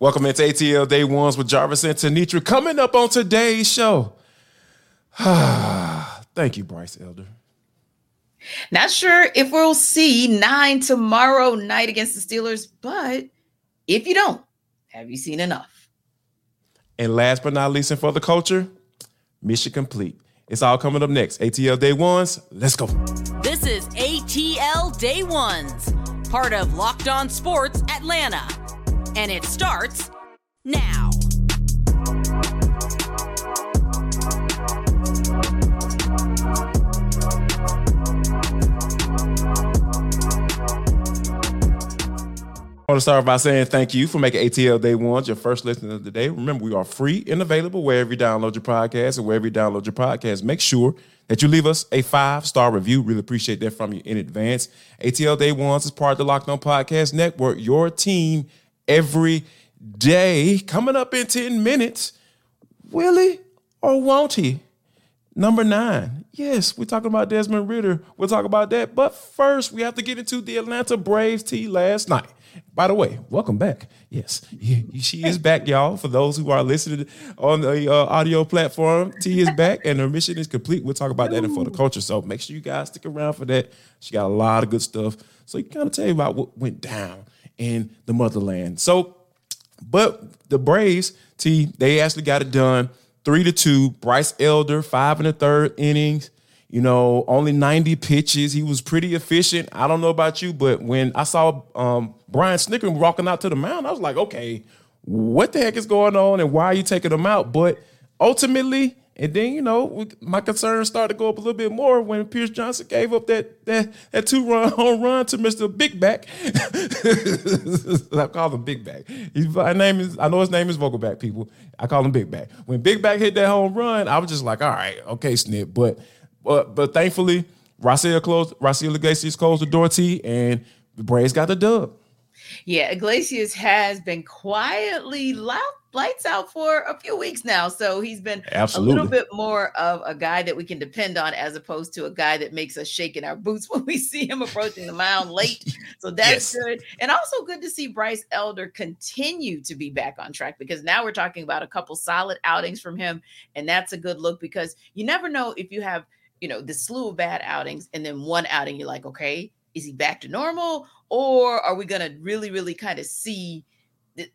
Welcome into ATL Day Ones with Jarvis and Tenitra. Coming up on today's show. Thank you, Bryce Elder. Not sure if we'll see nine tomorrow night against the Steelers, but if you don't, have you seen enough? And last but not least, and for the culture, mission complete. It's all coming up next. ATL Day Ones. Let's go. This is ATL Day Ones, part of Locked On Sports Atlanta and it starts now. I want to start by saying thank you for making ATL Day One your first listen of the day. Remember, we are free and available wherever you download your podcast and wherever you download your podcast. Make sure that you leave us a five star review. Really appreciate that from you in advance. ATL Day Ones is part of the Locked On Podcast Network, your team every day. Coming up in 10 minutes, will he or won't he? Number nine. Yes, we're talking about Desmond Ridder. We'll talk about that. But first, we have to get into the Atlanta Braves tea last night. By the way, welcome back. Yes, she is back, y'all. For those who are listening on the uh, audio platform, T is back and her mission is complete. We'll talk about that in for the culture. So make sure you guys stick around for that. She got a lot of good stuff. So you kind of tell you about what went down in the motherland. So, but the Braves, T, they actually got it done three to two. Bryce Elder, five and a third innings. You know, only 90 pitches. He was pretty efficient. I don't know about you, but when I saw um, Brian Snitker walking out to the mound, I was like, okay, what the heck is going on and why are you taking him out? But ultimately, and then you know my concerns started to go up a little bit more when Pierce Johnson gave up that that, that two run home run to Mister Big Back. I call him Big Back. His name is I know his name is Vogelbach. People, I call him Big Back. When Big Back hit that home run, I was just like, all right, okay, Snip. But but but thankfully, Raisel closed. Raisel Iglesias closed the door T, and the Braves got the dub. Yeah, Iglesias has been quietly loud lights out for a few weeks now. So he's been Absolutely. a little bit more of a guy that we can depend on as opposed to a guy that makes us shake in our boots when we see him approaching the mound late. So that's yes. good. And also good to see Bryce Elder continue to be back on track because now we're talking about a couple solid outings from him. And that's a good look because you never know if you have, you know, the slew of bad outings and then one outing, you're like, okay, is he back to normal? Or are we going to really, really kind of see –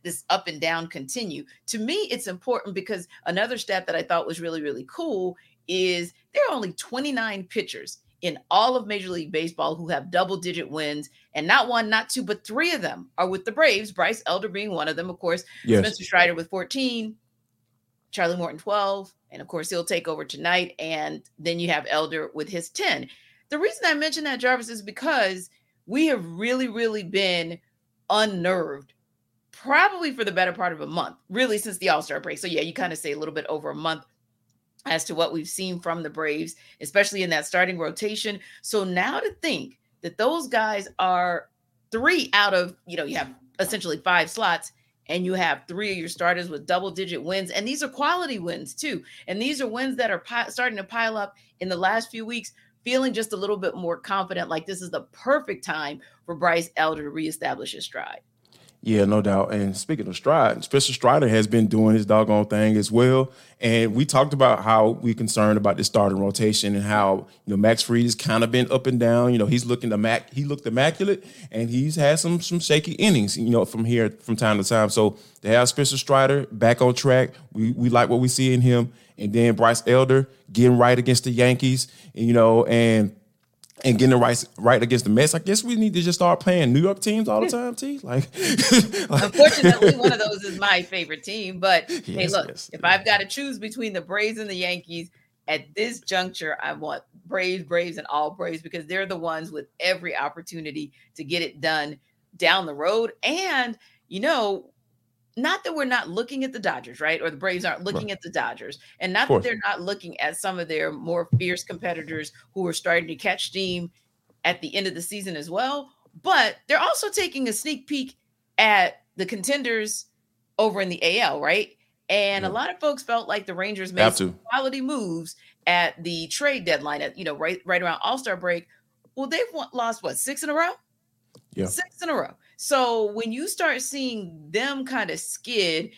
this up and down continue. To me, it's important because another stat that I thought was really, really cool is there are only 29 pitchers in all of Major League Baseball who have double digit wins, and not one, not two, but three of them are with the Braves. Bryce Elder being one of them, of course. Yes. Spencer Strider with 14, Charlie Morton 12, and of course he'll take over tonight. And then you have Elder with his 10. The reason I mention that, Jarvis, is because we have really, really been unnerved probably for the better part of a month, really since the All Star break. So, yeah, you kind of say a little bit over a month as to what we've seen from the Braves, especially in that starting rotation. So, now to think that those guys are three out of, you know, you have essentially five slots and you have three of your starters with double digit wins. And these are quality wins too. And these are wins that are pi- starting to pile up in the last few weeks, feeling just a little bit more confident like this is the perfect time for Bryce Elder to reestablish his stride. Yeah, no doubt. And speaking of Stride, Spencer Strider has been doing his doggone thing as well. And we talked about how we concerned about the starting rotation and how you know Max Fried has kind of been up and down. You know, he's looking to mac he looked immaculate and he's had some some shaky innings, you know, from here from time to time. So to have Spencer Strider back on track, we we like what we see in him. And then Bryce Elder getting right against the Yankees, and you know, and and getting the right right against the Mets. I guess we need to just start playing New York teams all the time, T. Like, unfortunately, one of those is my favorite team. But yes, hey, look, yes. if I've got to choose between the Braves and the Yankees at this juncture, I want Braves, Braves, and all Braves because they're the ones with every opportunity to get it done down the road. And you know, not that we're not looking at the Dodgers, right? Or the Braves aren't looking right. at the Dodgers, and not that they're not looking at some of their more fierce competitors who are starting to catch steam at the end of the season as well. But they're also taking a sneak peek at the contenders over in the AL, right? And yeah. a lot of folks felt like the Rangers made some quality moves at the trade deadline, at you know, right right around All Star break. Well, they've lost what six in a row. Yeah, six in a row. So when you start seeing them kind of skid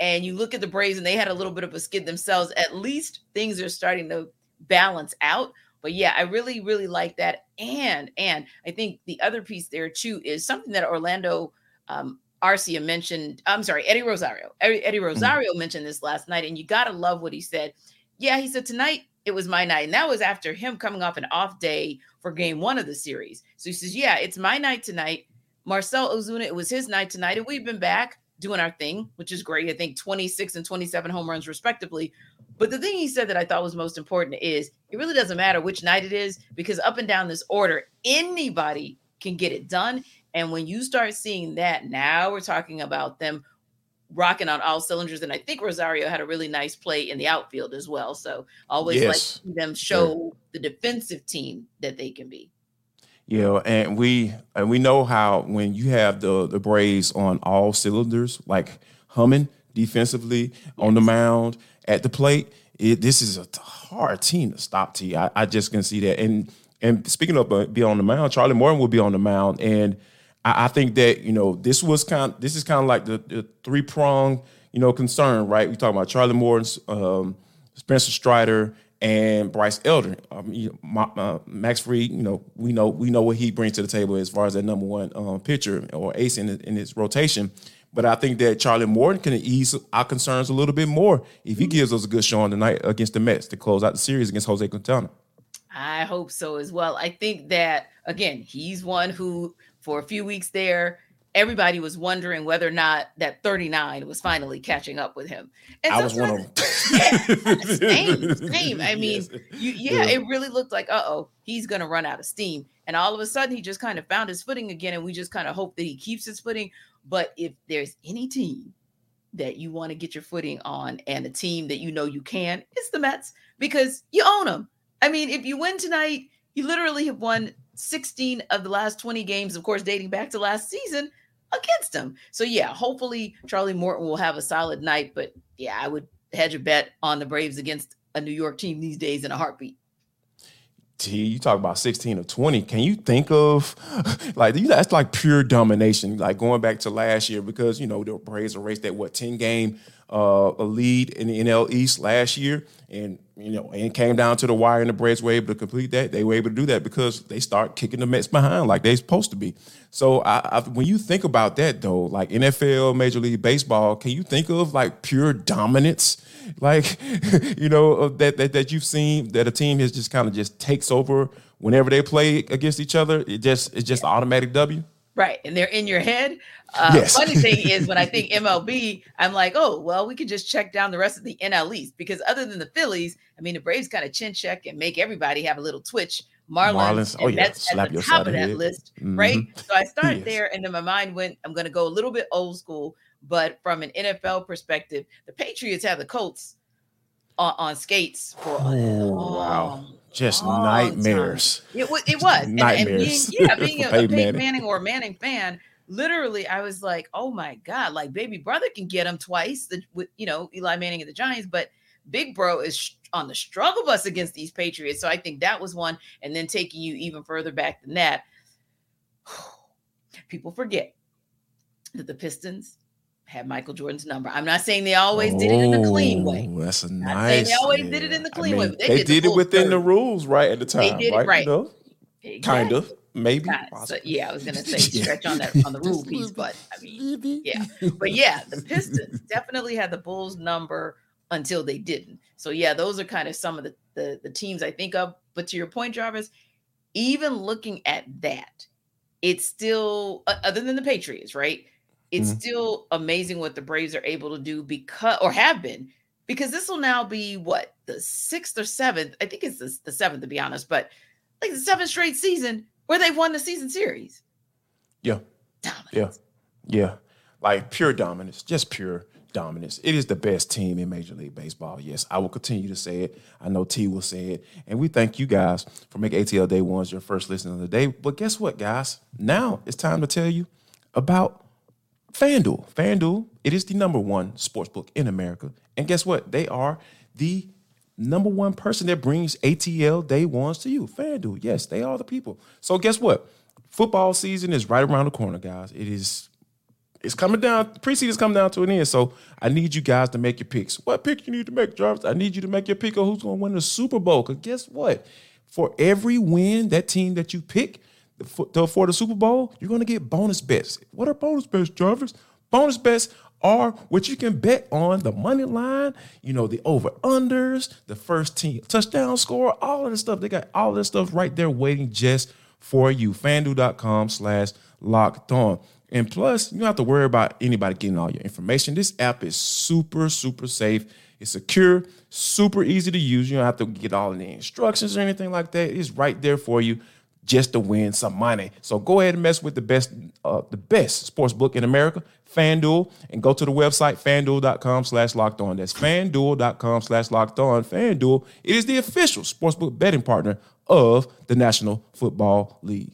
and you look at the Braves and they had a little bit of a skid themselves, at least things are starting to balance out. But yeah, I really, really like that. And and I think the other piece there too is something that Orlando um, Arcia mentioned. I'm sorry, Eddie Rosario. Eddie, Eddie mm-hmm. Rosario mm-hmm. mentioned this last night, and you gotta love what he said. Yeah, he said tonight it was my night, and that was after him coming off an off day for Game One of the series. So he says, "Yeah, it's my night tonight." Marcell Ozuna, it was his night tonight, and we've been back doing our thing, which is great. I think 26 and 27 home runs, respectively. But the thing he said that I thought was most important is it really doesn't matter which night it is because up and down this order, anybody can get it done. And when you start seeing that, now we're talking about them rocking on all cylinders. And I think Rosario had a really nice play in the outfield as well. So always yes. like them show the defensive team that they can be. Yeah, and we and we know how when you have the the Braves on all cylinders, like humming defensively on the mound, at the plate. It, this is a hard team to stop. T. I, I just can see that. And and speaking of uh, be on the mound, Charlie Morton will be on the mound, and I, I think that you know this was kind. This is kind of like the, the three prong you know concern, right? We talk about Charlie Morton, um, Spencer Strider, and Bryce Elder. Um, you know, uh, Max Fried, you know, we know we know what he brings to the table as far as that number one um, pitcher or ace in, in his rotation. But I think that Charlie Morton can ease our concerns a little bit more if he gives us a good showing tonight against the Mets to close out the series against Jose Quintana. I hope so as well. I think that again, he's one who for a few weeks there, everybody was wondering whether or not that 39 was finally catching up with him. And I was one of them. yeah, same, same. I mean, yes. you, yeah, yeah, it really looked like, uh oh, he's going to run out of steam. And all of a sudden, he just kind of found his footing again. And we just kind of hope that he keeps his footing. But if there's any team that you want to get your footing on and a team that you know you can, it's the Mets because you own them. I mean, if you win tonight, you literally have won 16 of the last 20 games, of course, dating back to last season against them. So, yeah, hopefully Charlie Morton will have a solid night. But yeah, I would hedge a bet on the Braves against a New York team these days in a heartbeat. T, you talk about 16 or 20. Can you think of like that's like pure domination, like going back to last year because you know the Braves erased that what 10 game uh, lead in the NL East last year, and you know, and it came down to the wire, and the Braves were able to complete that. They were able to do that because they start kicking the Mets behind like they're supposed to be. So, I, I, when you think about that, though, like NFL, Major League Baseball, can you think of like pure dominance, like you know that that that you've seen that a team has just kind of just takes over whenever they play against each other? It just it's just automatic W. Right. And they're in your head. Uh, yes. Funny thing is, when I think MLB, I'm like, oh, well, we could just check down the rest of the NL East because other than the Phillies, I mean, the Braves kind of chin check and make everybody have a little twitch. Marlins, Marlins. oh yeah, that's at the top of that list, mm-hmm. right? So I started yes. there, and then my mind went, I'm going to go a little bit old school, but from an NFL perspective, the Patriots have the Colts on, on skates for oh, wow just oh, nightmares. It was. It was nightmares. And, and being, yeah, being a, a Peyton Manning. Manning or Manning fan, literally, I was like, "Oh my god!" Like baby brother can get him twice. The with you know Eli Manning and the Giants, but Big Bro is on the struggle bus against these Patriots. So I think that was one. And then taking you even further back than that, people forget that the Pistons had Michael Jordan's number. I'm not saying they always oh, did it in a clean way. Oh, that's a nice. They always yeah. did it in the clean I mean, way. They, they, did, did it within the rules, right at the time. They did right? it right. You know? exactly. Kind of, maybe. So, yeah, I was gonna say stretch on that on the rule piece, but I mean, yeah, but yeah, the Pistons definitely had the Bulls number until they didn't. So yeah, those are kind of some of the the, the teams I think of. But to your point, Jarvis, even looking at that, it's still other than the Patriots, right? It's mm-hmm. still amazing what the Braves are able to do because, or have been, because this will now be what the sixth or seventh. I think it's the, the seventh to be honest, but like the seventh straight season where they've won the season series. Yeah, dominance. yeah, yeah, like pure dominance, just pure dominance. It is the best team in Major League Baseball. Yes, I will continue to say it. I know T will say it. And we thank you guys for making ATL Day Ones your first listen of the day. But guess what, guys? Now it's time to tell you about FanDuel. FanDuel, it is the number one sports book in America. And guess what? They are the number one person that brings ATL day ones to you. FanDuel. Yes, they are the people. So guess what? football season is right around the corner, guys. It is it's coming down. Preseason's coming down to an end. So I need you guys to make your picks. What pick you need to make, Jarvis? I need you to make your pick of who's going to win the Super Bowl. Because guess what? For every win, that team that you pick for, for the Super Bowl, you're going to get bonus bets. What are bonus bets, Jarvis? Bonus bets are what you can bet on the money line, you know, the over unders, the first team touchdown score, all of this stuff. They got all this stuff right there waiting just for you. FanDuel.com slash locked on. And plus, you don't have to worry about anybody getting all your information. This app is super, super safe. It's secure, super easy to use. You don't have to get all the instructions or anything like that. It's right there for you just to win some money. So go ahead and mess with the best, uh, the best sports book in America, FanDuel, and go to the website, fanduel.com slash locked on. That's fanduel.com slash locked on. FanDuel, it is the official sportsbook betting partner of the National Football League.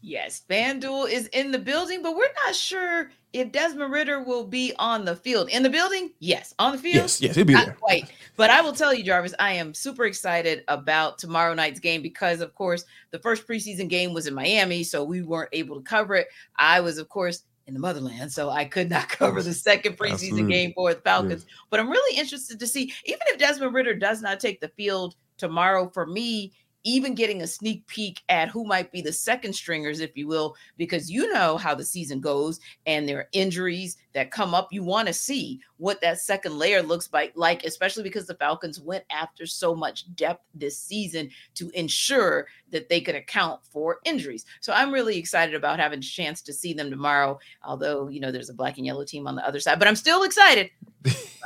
Yes, FanDuel is in the building, but we're not sure if Desmond Ridder will be on the field. In the building? Yes. On the field? Yes, yes, he'll be not there. Quite. But I will tell you, Jarvis, I am super excited about tomorrow night's game because, of course, the first preseason game was in Miami, so we weren't able to cover it. I was, of course, in the motherland, so I could not cover the second preseason Absolutely. game for the Falcons. But I'm really interested to see, even if Desmond Ridder does not take the field tomorrow, for me, even getting a sneak peek at who might be the second stringers, if you will, because you know how the season goes and there are injuries that come up. You want to see what that second layer looks like, like, especially because the Falcons went after so much depth this season to ensure that they could account for injuries. So I'm really excited about having a chance to see them tomorrow. Although, you know, there's a black and yellow team on the other side, but I'm still excited.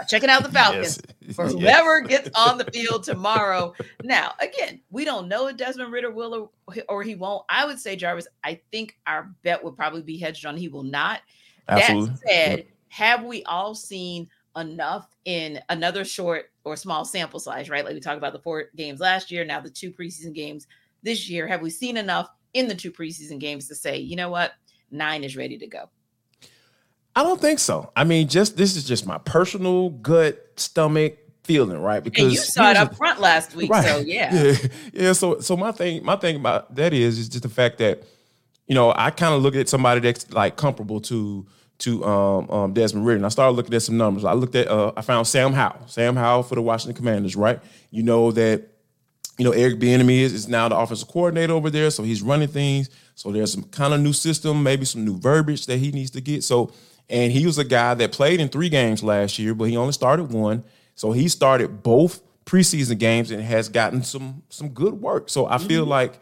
checking out the Falcons yes. for whoever yes. gets on the field tomorrow. Now, again, we don't know if Desmond Ridder will or, or he won't. I would say, Jarvis, I think our bet would probably be hedged on he will not. Absolutely. That said, yep. have we all seen enough in another short or small sample size, right? Like we talked about the four games last year, now the two preseason games this year. Have we seen enough in the two preseason games to say, you know what, nine is ready to go? I don't think so. I mean, just this is just my personal gut stomach feeling, right? Because and you saw it up front last week, right. so yeah. yeah, yeah. So, so my thing, my thing about that is, is just the fact that, you know, I kind of look at somebody that's like comparable to to um, um, Desmond. And I started looking at some numbers. I looked at, uh, I found Sam Howell, Sam Howell for the Washington Commanders, right? You know that, you know, Eric Bieniemy is, is now the offensive coordinator over there, so he's running things. So there's some kind of new system, maybe some new verbiage that he needs to get. So and he was a guy that played in three games last year, but he only started one. So he started both preseason games and has gotten some some good work. So I feel mm-hmm. like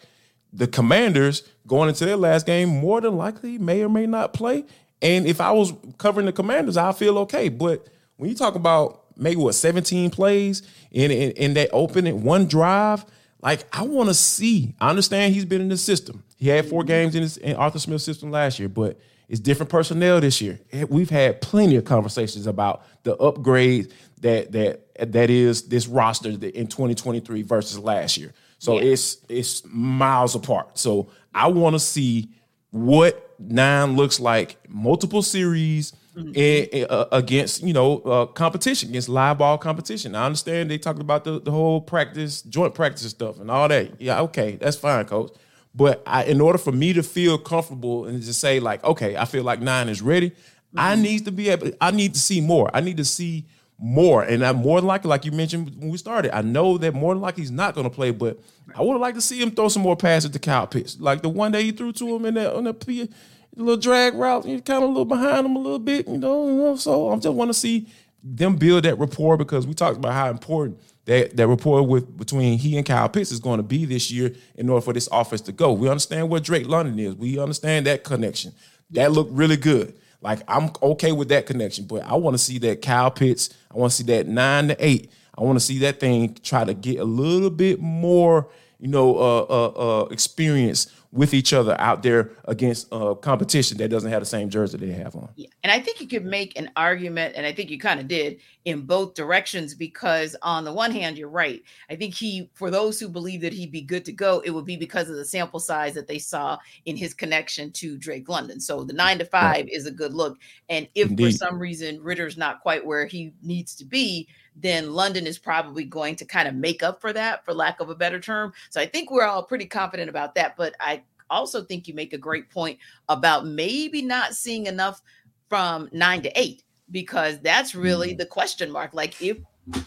the Commanders going into their last game more than likely may or may not play. And if I was covering the Commanders, I feel okay. But when you talk about maybe what 17 plays in in, in that open one drive, like I want to see. I understand he's been in the system. He had 4 mm-hmm. games in, his, in Arthur Smith's system last year, but it's different personnel this year. We've had plenty of conversations about the upgrade that that that is this roster in 2023 versus last year. So yeah. it's it's miles apart. So I want to see what nine looks like, multiple series mm-hmm. uh, against you know uh, competition, against live ball competition. I understand they talked about the, the whole practice, joint practice stuff, and all that. Yeah, okay, that's fine, coach. But I, in order for me to feel comfortable and to say like, okay, I feel like nine is ready, mm-hmm. I need to be able. I need to see more. I need to see more, and I'm more likely, like you mentioned when we started, I know that more than likely he's not going to play, but I would like to see him throw some more passes to Kyle Pitts, like the one that he threw to him in that on that little drag route, you kind of a little behind him a little bit, you know. So I just want to see them build that rapport because we talked about how important that that rapport with between he and Kyle Pitts is going to be this year in order for this offense to go. We understand what Drake London is. We understand that connection. That looked really good. Like I'm okay with that connection, but I want to see that Kyle Pitts. I want to see that nine to eight. I want to see that thing try to get a little bit more, you know, uh, uh, uh, experience with each other out there against uh, competition that doesn't have the same jersey they have on. Yeah. And I think you could make an argument, and I think you kind of did in both directions because, on the one hand, you're right. I think he, for those who believe that he'd be good to go, it would be because of the sample size that they saw in his connection to Drake London. So the nine to five right. is a good look. And if Indeed. for some reason Ridder's not quite where he needs to be, then London is probably going to kind of make up for that, for lack of a better term. So I think we're all pretty confident about that. But I also think you make a great point about maybe not seeing enough from nine to eight because that's really mm. the question mark. Like if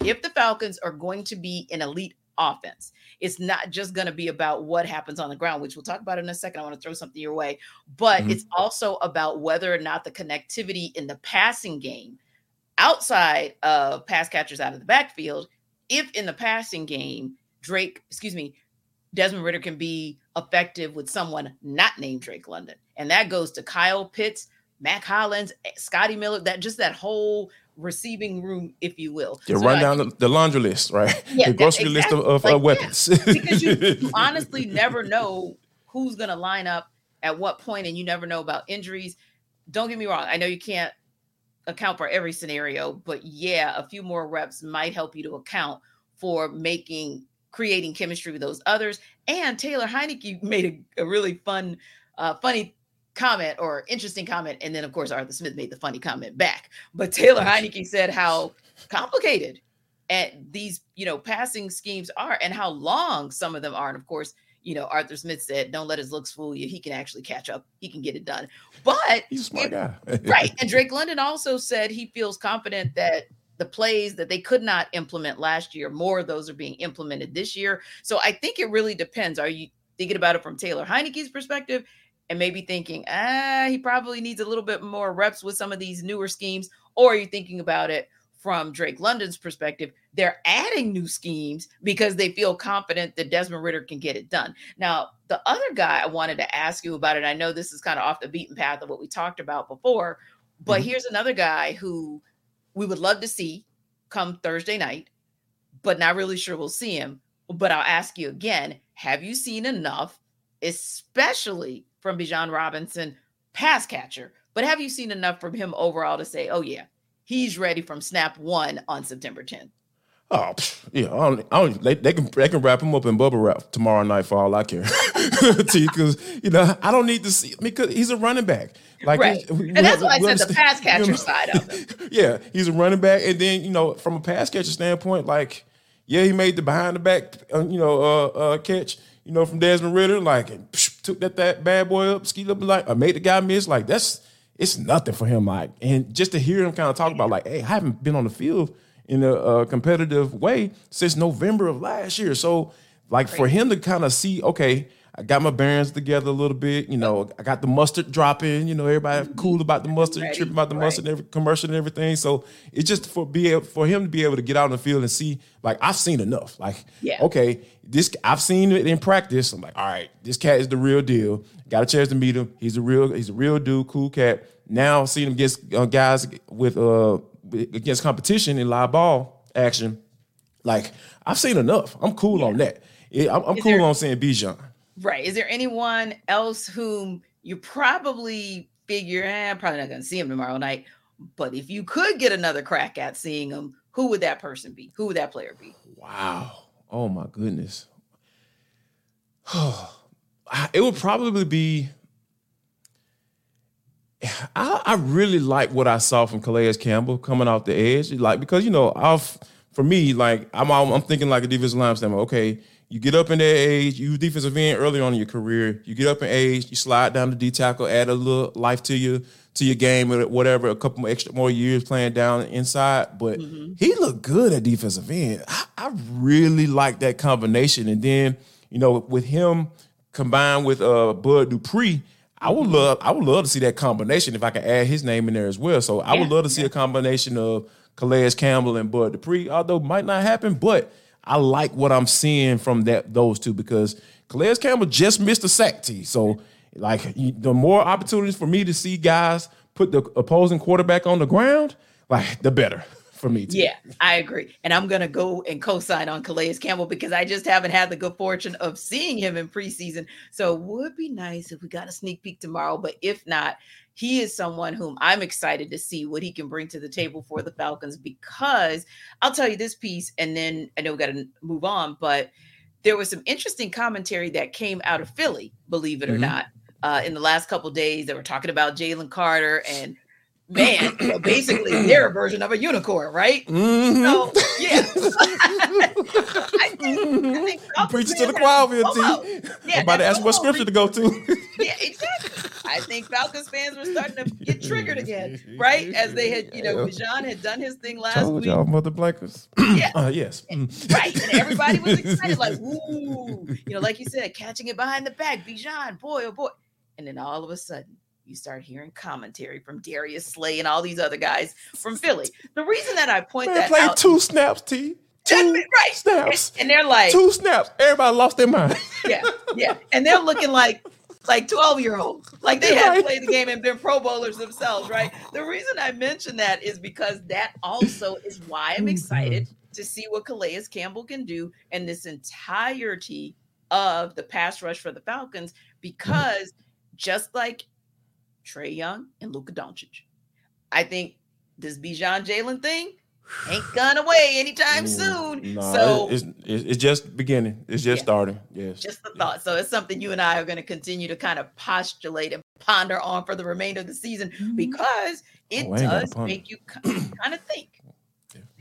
if the Falcons are going to be an elite offense, it's not just going to be about what happens on the ground, which we'll talk about in a second. I want to throw something your way, but mm-hmm. it's also about whether or not the connectivity in the passing game outside of pass catchers out of the backfield, if in the passing game, Drake, excuse me, Desmond Ridder can be effective with someone not named Drake London. And that goes to Kyle Pitts, Mack Hollins, eh, Scotty Miller, that just that whole receiving room, if you will. Yeah, so run down the, the, laundry list, right? Yeah, the grocery exactly. list of, of like, uh, weapons. Yeah. because you, you honestly never know who's going to line up at what point, and you never know about injuries. Don't get me wrong. I know you can't account for every scenario, but yeah, a few more reps might help you to account for making creating chemistry with those others. And Taylor Heinicke made a, a really fun, uh, funny comment or interesting comment. And then, of course, Arthur Smith made the funny comment back. But Taylor Heinicke said how complicated and these, you know, passing schemes are and how long some of them are. And of course, you know, Arthur Smith said, "Don't let his looks fool you. He can actually catch up. He can get it done." But he's a smart guy, right? And Drake London also said he feels confident that the plays that they could not implement last year, more of those are being implemented this year. So I think it really depends. Are you thinking about it from Taylor Heinicke's perspective, and maybe thinking, ah, he probably needs a little bit more reps with some of these newer schemes, or are you thinking about it from Drake London's perspective, they're adding new schemes because they feel confident that Desmond Ridder can get it done. Now, the other guy I wanted to ask you about it, I know this is kind of off the beaten path of what we talked about before, but mm-hmm. here's another guy who we would love to see come Thursday night, but not really sure we'll see him. But I'll ask you again have you seen enough, especially from Bijan Robinson, pass catcher? But have you seen enough from him overall to say, oh, yeah, he's ready from snap one on September 10th. Oh yeah, I don't, I don't, they, they can they can wrap him up in bubble wrap tomorrow night for all I care. Because you know I don't need to see because he's a running back. Like right, we, and that's why I said the pass catcher you know, side of him. yeah, he's a running back, and then you know from a pass catcher standpoint, like yeah, he made the behind the back uh, you know uh, uh, catch you know from Desmond Ridder, like and psh, took that that bad boy up, ski up like, or made the guy miss. Like that's it's nothing for him. Like, and just to hear him kind of talk about like, hey, I haven't been on the field in a, a competitive way since November of last year. So, like, for him to kind of see, okay, I got my bearings together a little bit. You know, I got the mustard dropping. You know, everybody mm-hmm. cool about the mustard, Ready. tripping about the right. mustard, every commercial and everything. So it's just for be able, for him to be able to get out in the field and see, like, I've seen enough. Like, yeah. okay, this I've seen it in practice. I'm like, all right, this cat is the real deal. Got a chance to meet him. He's a real, he's a real dude, cool cat. Now seeing him get uh, guys with uh against competition in live ball action, like I've seen enough. I'm cool yeah. on that. I'm, I'm cool there, on saying Bijan. Right. Is there anyone else whom you probably figure, eh, I'm probably not going to see him tomorrow night. But if you could get another crack at seeing him, who would that person be? Who would that player be? Wow. Oh my goodness. it would probably be. I, I, really like what I saw from Calais Campbell coming off the edge, like because you know, off for me, like I'm I'm thinking like a defensive line standpoint. Okay, you get up in that age, you defensive end early on in your career. You get up in age, you slide down the D tackle, add a little life to you to your game or whatever, a couple more extra more years playing down inside. But mm-hmm. he looked good at defensive end. I, I, really like that combination. And then, you know, with him combined with uh Bud Dupree, I would love I would love to see that combination if I could add his name in there as well. So I yeah, would love to see a combination of Calais Campbell and Bud Dupree, although it might not happen, but I like what I'm seeing from that those two because Calais Campbell just missed a sack T. So like the more opportunities for me to see guys put the opposing quarterback on the ground, like the better for me. Too. Yeah, I agree. And I'm gonna go and co-sign on Calais Campbell because I just haven't had the good fortune of seeing him in preseason. So it would be nice if we got a sneak peek tomorrow. But if not, he is someone whom I'm excited to see what he can bring to the table for the Falcons because I'll tell you this piece, and then I know we got to move on, but there was some interesting commentary that came out of Philly, believe it or mm-hmm. not, uh, in the last couple days. They were talking about Jalen Carter and man, basically their version of a unicorn, right? Mm-hmm. So yeah, I think, I think preaching to the choir, T. Yeah, I'm about to ask what scripture to go to. yeah, exactly. I think Falcons fans were starting to get triggered again, right? As they had, you know, Bijan had done his thing last Told week. Y'all mother blankers. yeah. Uh, yes. Mm. right. And everybody was excited, like, ooh, you know, like you said, catching it behind the back, Bijan, boy, oh boy. And then all of a sudden, you start hearing commentary from Darius Slay and all these other guys from Philly. The reason that I point Man, that played out, two snaps, T. Two right. snaps. And, and they're like two snaps. Everybody lost their mind. yeah, yeah. And they're looking like like 12 year olds. Like they had right. played the game and been pro bowlers themselves, right? The reason I mention that is because that also is why I'm mm-hmm. excited to see what Calais Campbell can do in this entirety of the pass rush for the Falcons, mm-hmm. because just like Trae Young and Luka Doncic, I think this Bijan Jalen thing ain't gone away anytime soon. so it's, it's, it's just beginning. It's just yeah, starting. Yes, just the thought. So it's something you and I are going to continue to kind of postulate and ponder on for the remainder of the season mm-hmm. because it oh, does make you kind of think.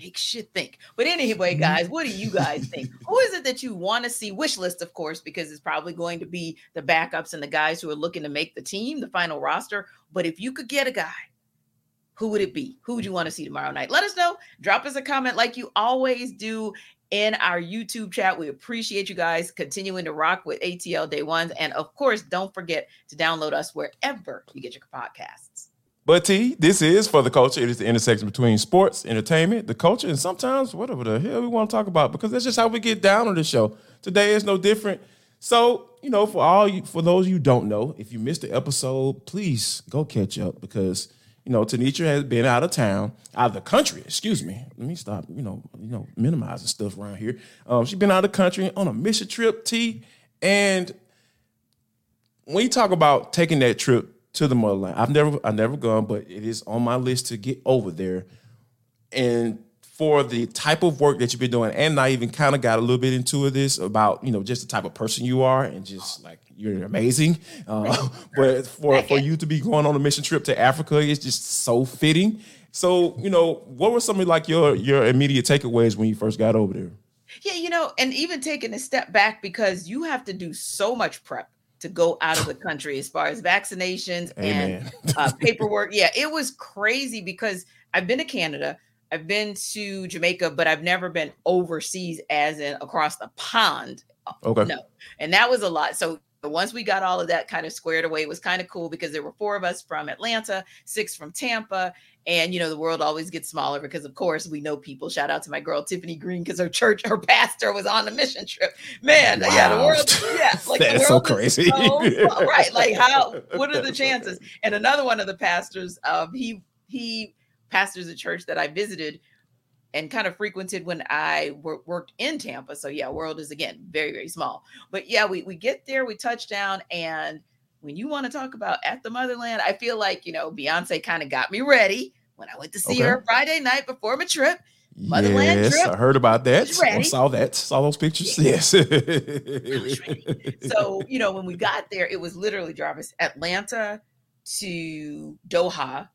Makes you think. But anyway, mm-hmm. guys, what do you guys think? Who is it that you want to see? Wish list, of course, because it's probably going to be the backups and the guys who are looking to make the team, the final roster. But if you could get a guy who would it be? Who would you want to see tomorrow night? Let us know. Drop us a comment like you always do in our YouTube chat. We appreciate you guys continuing to rock with ATL Day Ones. And of course, don't forget to download us wherever you get your podcasts. But T, this is for the culture. It is the intersection between sports, entertainment, the culture, and sometimes whatever the hell we want to talk about because that's just how we get down on the show. Today is no different. So, you know, for all you for those you don't know, if you missed the episode, please go catch up because you know, Tanisha has been out of town, out of the country. Excuse me. Let me stop. You know, you know, minimizing stuff around here. Um, she's been out of the country on a mission trip, T. And when you talk about taking that trip to the motherland, I've never, I've never gone, but it is on my list to get over there. And for the type of work that you've been doing, and I even kind of got a little bit into this about you know just the type of person you are, and just like you're amazing. Uh, but for for you to be going on a mission trip to Africa is just so fitting. So you know, what were some of like your your immediate takeaways when you first got over there? Yeah, you know, and even taking a step back because you have to do so much prep to go out of the country as far as vaccinations Amen. and uh, paperwork. Yeah, it was crazy because I've been to Canada. I've been to Jamaica, but I've never been overseas, as in across the pond. Okay. No. And that was a lot. So once we got all of that kind of squared away, it was kind of cool because there were four of us from Atlanta, six from Tampa. And you know, the world always gets smaller because of course we know people. Shout out to my girl Tiffany Green because her church, her pastor was on a mission trip. Man, wow. yeah, the world, yeah, like that's so crazy. So, right. Like how what are the chances? And another one of the pastors, um, he he pastors a church that I visited and kind of frequented when I wor- worked in Tampa. So yeah, world is again very very small. But yeah, we we get there, we touch down, and when you want to talk about at the motherland, I feel like you know Beyonce kind of got me ready when I went to see okay. her Friday night before my trip. Motherland yes, trip. I heard about that. I saw that. Saw those pictures. Yes. so you know when we got there, it was literally Jarvis Atlanta to Doha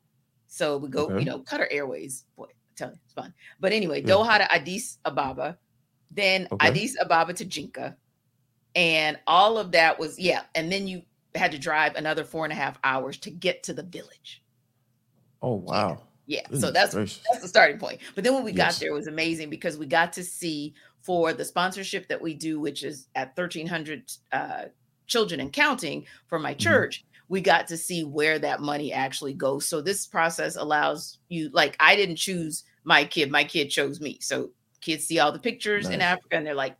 so we go, okay. you know, Qatar Airways. Boy, I'm telling you, it's fun. But anyway, yeah. Doha to Addis Ababa, then okay. Addis Ababa to Jinka. And all of that was, yeah. And then you had to drive another four and a half hours to get to the village. Oh, wow. Yeah. So that's that's the starting point. But then when we yes. got there, it was amazing because we got to see for the sponsorship that we do, which is at 1300 uh, children and counting for my mm-hmm. church we got to see where that money actually goes. So this process allows you, like, I didn't choose my kid, my kid chose me. So kids see all the pictures nice. in Africa and they're like,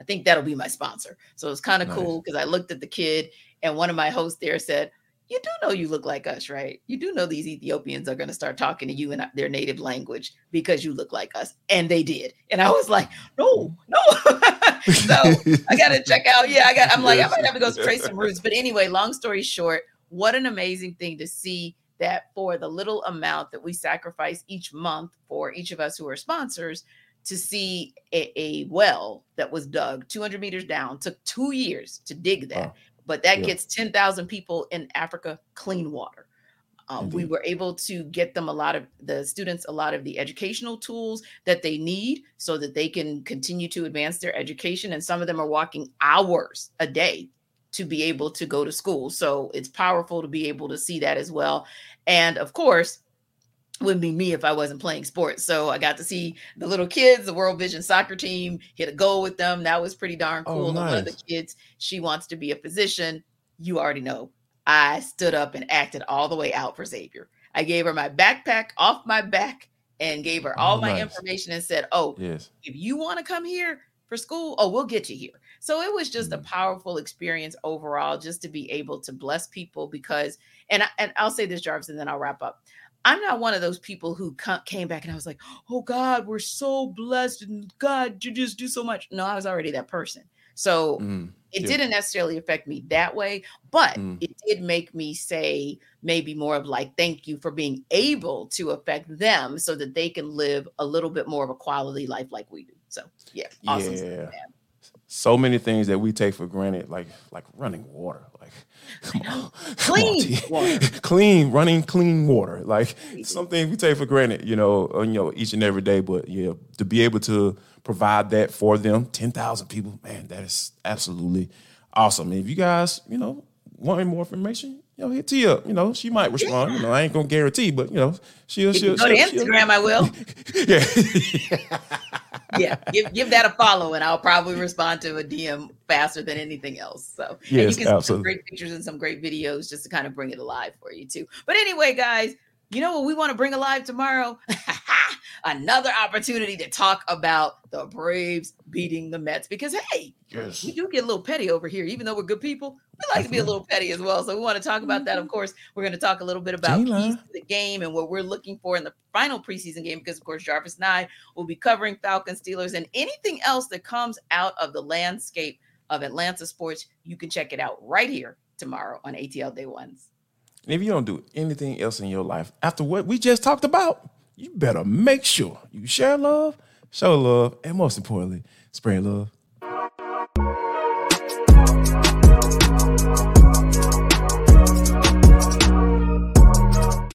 I think that'll be my sponsor. So it's kind of nice. cool because I looked at the kid and one of my hosts there said, you do know you look like us, right? You do know these Ethiopians are going to start talking to you in uh, their native language because you look like us. And they did. And I was like, no, no. so I got to check out. Yeah, I got, I'm like, I might have to go trace some roots. But anyway, long story short, what an amazing thing to see that for the little amount that we sacrifice each month for each of us who are sponsors to see a, a well that was dug 200 meters down took two years to dig that. Wow but that yeah. gets 10,000 people in Africa clean water. Um, we were able to get them a lot of the students a lot of the educational tools that they need so that they can continue to advance their education. And some of them are walking hours a day to be able to go to school. So it's powerful to be able to see that as well. And of course, wouldn't be me if I wasn't playing sports. So I got to see the little kids, the World Vision soccer team, hit a goal with them. That was pretty darn oh, cool. Oh, nice. One of the kids, she wants to be a physician. You already know. I stood up and acted all the way out for Xavier. I gave her my backpack off my back and gave her all oh, my nice. information and said, Oh, yes. if you want to come here for school, oh, we'll get you here. So it was just mm-hmm. a powerful experience overall, just to be able to bless people because, and, I, and I'll say this, Jarvis, and then I'll wrap up. I'm not one of those people who came back and I was like, oh God, we're so blessed and God, you just do so much. No, I was already that person. So mm, it yeah. didn't necessarily affect me that way, but mm. it did make me say maybe more of like, thank you for being able to affect them so that they can live a little bit more of a quality life like we do. So yeah, awesome. Yeah. So many things that we take for granted, like like running water, like on, clean water. clean running clean water, like something we take for granted, you know, you know, each and every day. But yeah, to be able to provide that for them, ten thousand people, man, that is absolutely awesome. And if you guys, you know, want more information, you know, hit T up. You know, she might respond. Yeah. You know, I ain't gonna guarantee, but you know, she'll she'll. Go she'll, to Instagram, she'll, I will. yeah. Yeah, give give that a follow, and I'll probably respond to a DM faster than anything else. So yes, and you can absolutely. see some great pictures and some great videos just to kind of bring it alive for you too. But anyway, guys, you know what we want to bring alive tomorrow? Another opportunity to talk about the Braves beating the Mets because hey, yes. we do get a little petty over here, even though we're good people. We like to be a little petty as well. So we want to talk about that. Of mm-hmm. course, we're going to talk a little bit about the game and what we're looking for in the final preseason game because, of course, Jarvis and I will be covering Falcons, Steelers, and anything else that comes out of the landscape of Atlanta sports. You can check it out right here tomorrow on ATL Day Ones. And if you don't do anything else in your life after what we just talked about, you better make sure you share love, show love, and most importantly, spread love.